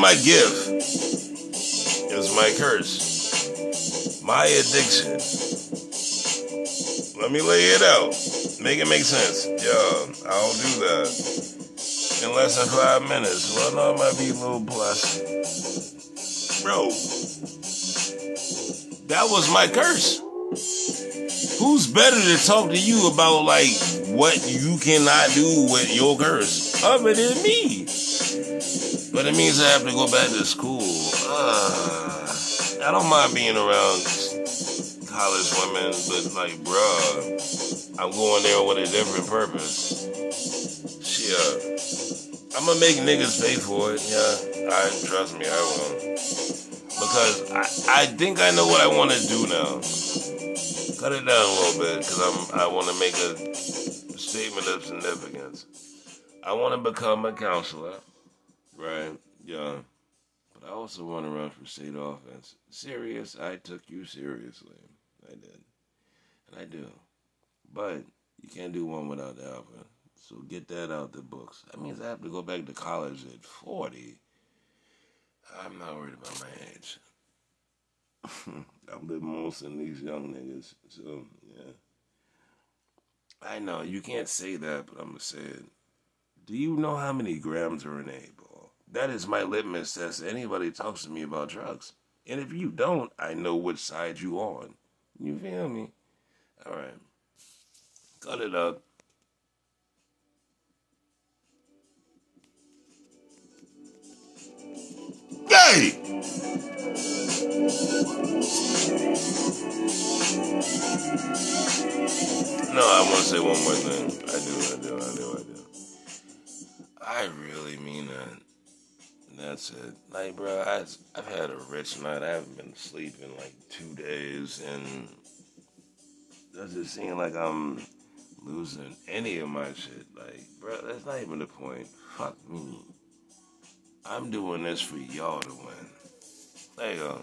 my gift. is my curse. My addiction. Let me lay it out. Make it make sense. Yeah, I'll do that. In less than five minutes. Well, no, it might be a little plus. Bro, that was my curse. Who's better to talk to you about, like, what you cannot do with your curse other than me? But it means I have to go back to school. Uh, I don't mind being around college women, but like, bruh, I'm going there with a different purpose. Shit, I'm gonna make niggas pay for it. Yeah, I trust me, I won't. Because I, I think I know what I want to do now. Cut it down a little bit, because I'm I want to make a statement of significance. I want to become a counselor, right? Yeah. But I also want to run for state office. Serious, I took you seriously. I did. And I do. But you can't do one without the other. So get that out the books. That means I have to go back to college at 40. I'm not worried about my age. I've lived most in these young niggas. So, yeah. I know, you can't say that, but I'm going to say it. Do you know how many grams are in a ball? That is my litmus test. Anybody talks to me about drugs. And if you don't, I know which side you on. You feel me? All right. Cut it up. Hey! No, I want to say one more thing. That's it. Like, bro, I, I've had a rich night. I haven't been asleep in like two days, and does it seem like I'm losing any of my shit? Like, bro, that's not even the point. Fuck me. I'm doing this for y'all to win. There you go.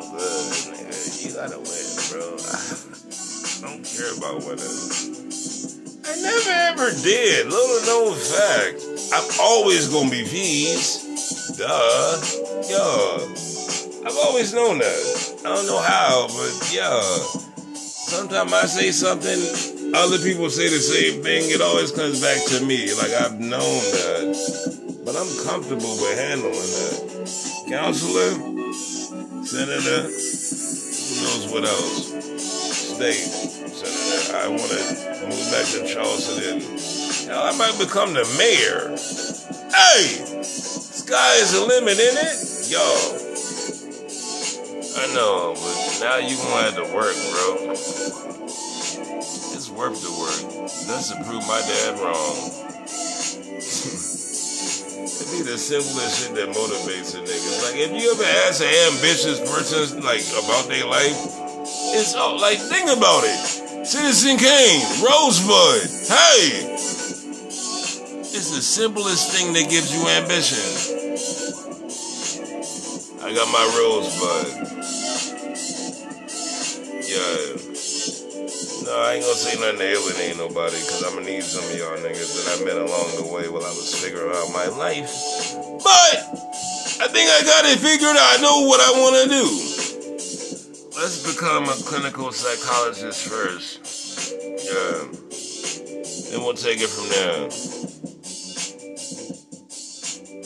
Nigga. You gotta win, bro. I don't care about winning. I never ever did. Little known fact. I'm always gonna be peas. Duh. Yo. I've always known that. I don't know how, but yeah. Sometimes I say something, other people say the same thing. It always comes back to me. Like I've known that. But I'm comfortable with handling that. Counselor, senator, who knows what else? State senator. I want to move back to Charleston and hell, I might become the mayor. Hey, sky is the limit, isn't it? Yo. I know, but now you gonna have to work, bro. It's worth the work. To prove my dad wrong. The simplest shit that motivates a nigga. Like if you ever ask an ambitious person like about their life, it's all like think about it. Citizen Kane, Rosebud, hey! It's the simplest thing that gives you ambition. I got my rosebud. I ain't gonna say nothing to alienate nobody, cause I'm gonna need some of y'all niggas that I met along the way while I was figuring out my life. But I think I got it figured out. I know what I wanna do. Let's become a clinical psychologist first. Yeah. Then we'll take it from there.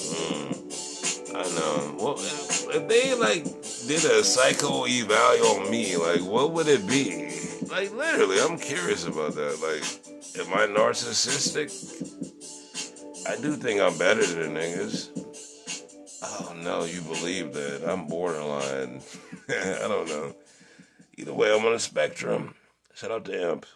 Hmm. I know. Well, if, if they like did a psycho eval on me, like what would it be? Like literally, I'm curious about that. Like, am I narcissistic? I do think I'm better than niggas. Oh no, you believe that? I'm borderline. I don't know. Either way, I'm on a spectrum. Shout out to Imp.